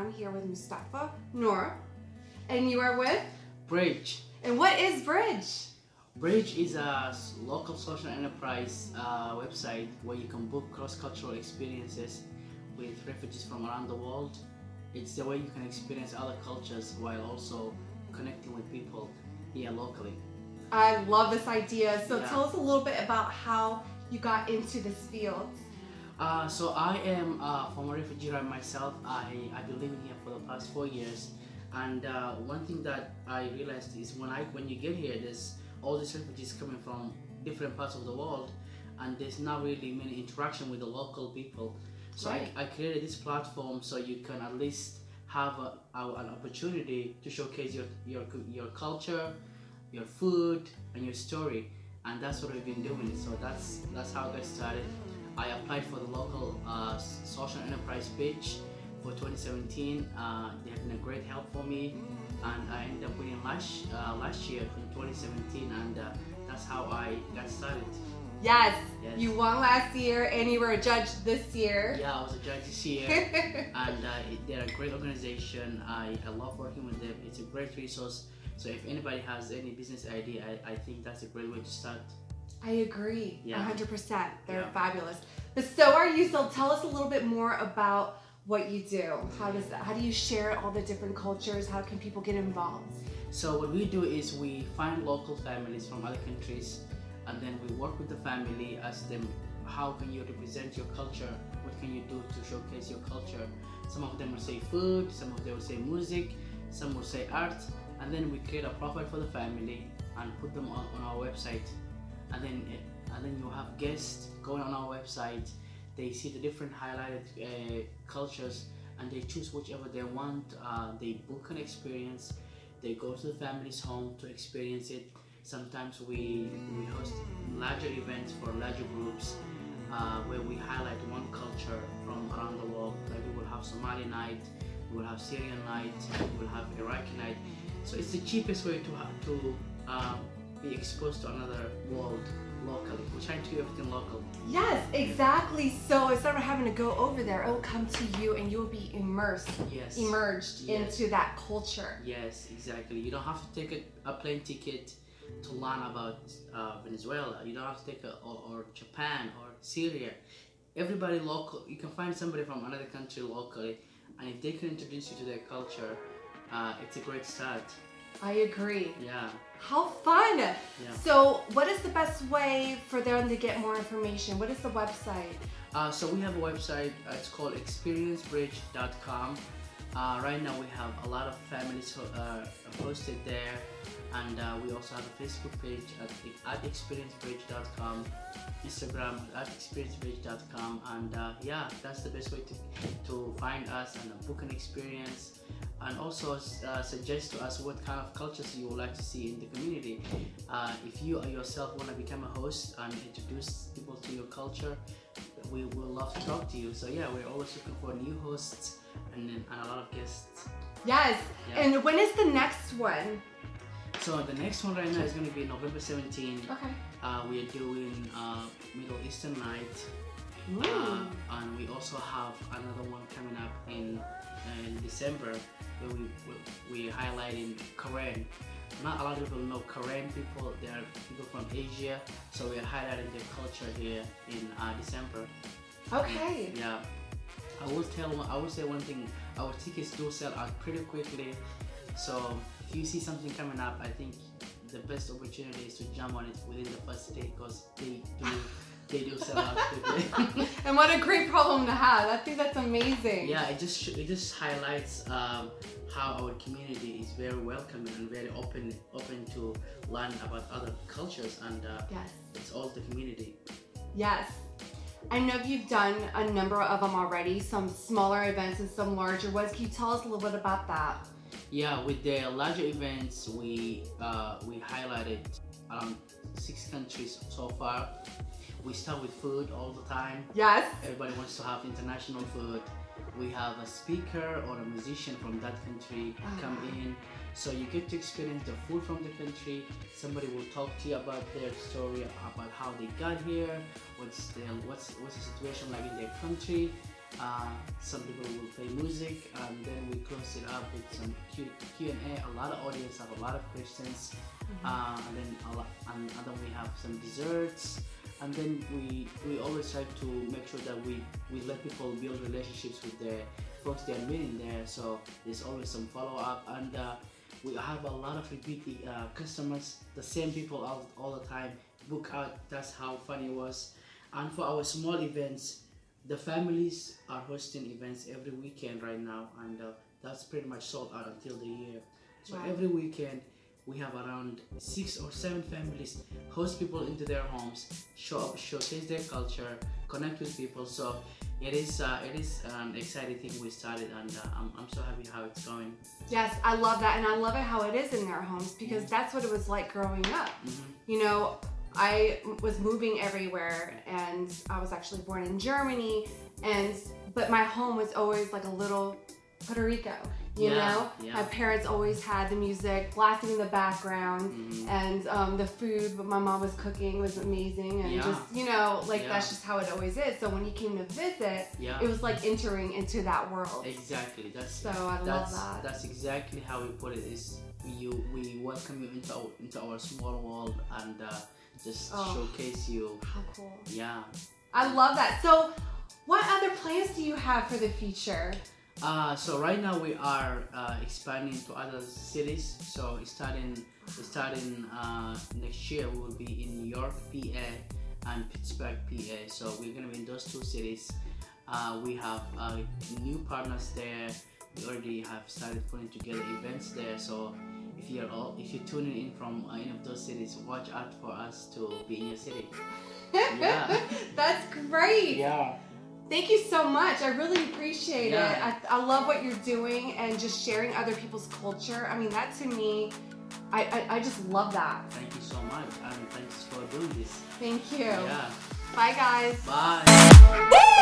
I'm here with Mustafa Nuur, and you are with. Bridge. And what is Bridge? Bridge is a local social enterprise uh, website where you can book cross-cultural experiences with refugees from around the world. It's the way you can experience other cultures while also connecting with people here locally. I love this idea. So Yeah. tell us a little bit about how you got into this field. Uh, so I am a former refugee myself. I, I've been living here for the past four years. And uh, one thing that I realized is when I when you get here, there's all these refugees coming from different parts of the world, and there's not really many interaction with the local people. So Right. I, I created this platform so you can at least have a, a- an opportunity to showcase your, your your culture, your food, and your story. And that's what we've been doing. So that's that's how I got started. I applied for the local uh, social enterprise pitch for 2017. Uh, they have been a great help for me, and I ended up winning last uh, last year in 2017, and uh, that's how I got started. Yes, Yes. you won last year and you were a judge this year. Yeah, I was a judge this year, and uh, it- they're a great organization. I, I love working with them. It's a great resource. So if anybody has any business idea, I, I think that's a great way to start. I agree, Yeah. 100%. They're Yeah. fabulous. But so are you. So tell us a little bit more about what you do. How does that? How do you share all the different cultures? How can people get involved? So what we do is we find local families from other countries, and then we work with the family, ask them how can you represent your culture, what can you do to showcase your culture. Some of them will say food, some of them will say music, some will say art, and then we create a profile for the family and put them on, on our website, and then and then you have guests going on our website. They see the different highlighted uh, cultures and they choose whichever they want. Uh, they book an experience they go to the family's home to experience it. Sometimes we, we host larger events for larger groups uh, where we highlight one culture from around the world. Like we will have Somali night, we will have Syrian night, we will have Iraqi night. So it's the cheapest way to to um, be exposed to another world locally. We're trying to do everything local. Yes, exactly. So instead of having to go over there, it will come to you and you will be immersed, Yes. immersed Yes. into that culture. Yes, exactly. You don't have to take a, a plane ticket to learn about uh, Venezuela. You don't have to take a or, or Japan or Syria. Everybody local. You can find somebody from another country locally, and if they can introduce you to their culture, uh, it's a great start. I agree. Yeah. How fun! Yeah. So, what is the best way for them to get more information? What is the website? Uh, so we have a website. Uh, it's called experiencebridge.com. Uh, right now we have a lot of families ho- uh, posted there, and uh, we also have a Facebook page at, at experiencebridge.com, Instagram at experiencebridge.com, and uh, yeah, that's the best way to, to find us and book an experience, and also uh, suggest to us what kind of cultures you would like to see in the community. Uh, if you yourself want to become a host and introduce people to your culture, we will love to talk to you. So yeah, we're always looking for new hosts and, and a lot of guests. Yes. Yeah. And when is the next one? So the next one right now is going to be November 17. Okay. Uh, we are doing uh, Middle Eastern night, Uh, and we also have another one coming up in, in December where we we we highlighting Korean. Not a lot of people know Korean people. They are people from Asia, so we are highlighting their culture here in uh, December. okay. Yeah. I will tell I will say one thing. Our tickets do sell out pretty quickly. So if you see something coming up, I think the best opportunity is to jump on it within the first day because they do they do sell out quickly. And what a great problem to have. I think that's amazing. yeah, it just it just highlights um, how our community is very welcoming and very open open to learn about other cultures and uh, Yes. it's all the community. Yes. I know you've done a number of them already, some smaller events and some larger ones. Can you tell us a little bit about that? Yeah, with the larger events, we uh, we highlighted around six countries so far. We start with food all the time. Yes. Everybody wants to have international food. We have a speaker or a musician from that country come Ah. in, so you get to experience the food from the country. Somebody will talk to you about their story, about how they got here, what's their what's what's the situation like in their country, Uh, some people will play music, and then we close it up with some Q and A. A lot of audience have a lot of questions, Mm-hmm. uh, and then a lot, and, and then we have some desserts, and then we we always try to make sure that we we let people build relationships with the folks they're meeting there. So there's always some follow up, and uh, we have a lot of repeat uh, customers, the same people all, all the time book out. That's how fun it was. And for our small events, the families are hosting events every weekend right now, and uh, that's pretty much sold out until the year. So Wow. every weekend we have around six or seven families host people into their homes, show up, showcase their culture, connect with people. So it is uh, it is an exciting thing we started, and uh, I'm, I'm so happy how it's going. Yes, I love that, and I love it how it is in their homes because Mm-hmm. that's what it was like growing up. Mhm. You know, I was moving everywhere, and I was actually born in Germany, and but my home was always like a little Puerto Rico. You Yeah, know, yeah. my parents always had the music blasting in the background. Mhm. And um, the food, what my mom was cooking was amazing, and Yeah. just you know, like that's just how it always is. So when you came to visit, Yeah. it was like entering into that world. Exactly. That's So I love that. that's exactly how we put it. Is you we welcome you into our into our small world and uh, just Oh. showcase you. How cool! Yeah. I love that. So, what other plans do you have for the future? Uh, so right now we are uh, expanding to other cities. So starting starting uh, next year we will be in New York, PA, and Pittsburgh, PA. So we're gonna be in those two cities. Uh, we have uh, new partners there. We already have started putting together events there. So if you're all, if you're tuning in from uh, any of those cities, watch out for us to be in your city. Yeah. That's great. Yeah. Thank you so much. I really appreciate Yeah. it. I, I love what you're doing and just sharing other people's culture. I mean, that to me, I, I, I just love that. Thank you so much, and thanks for doing this. Thank you. Yeah. Bye, guys. Bye.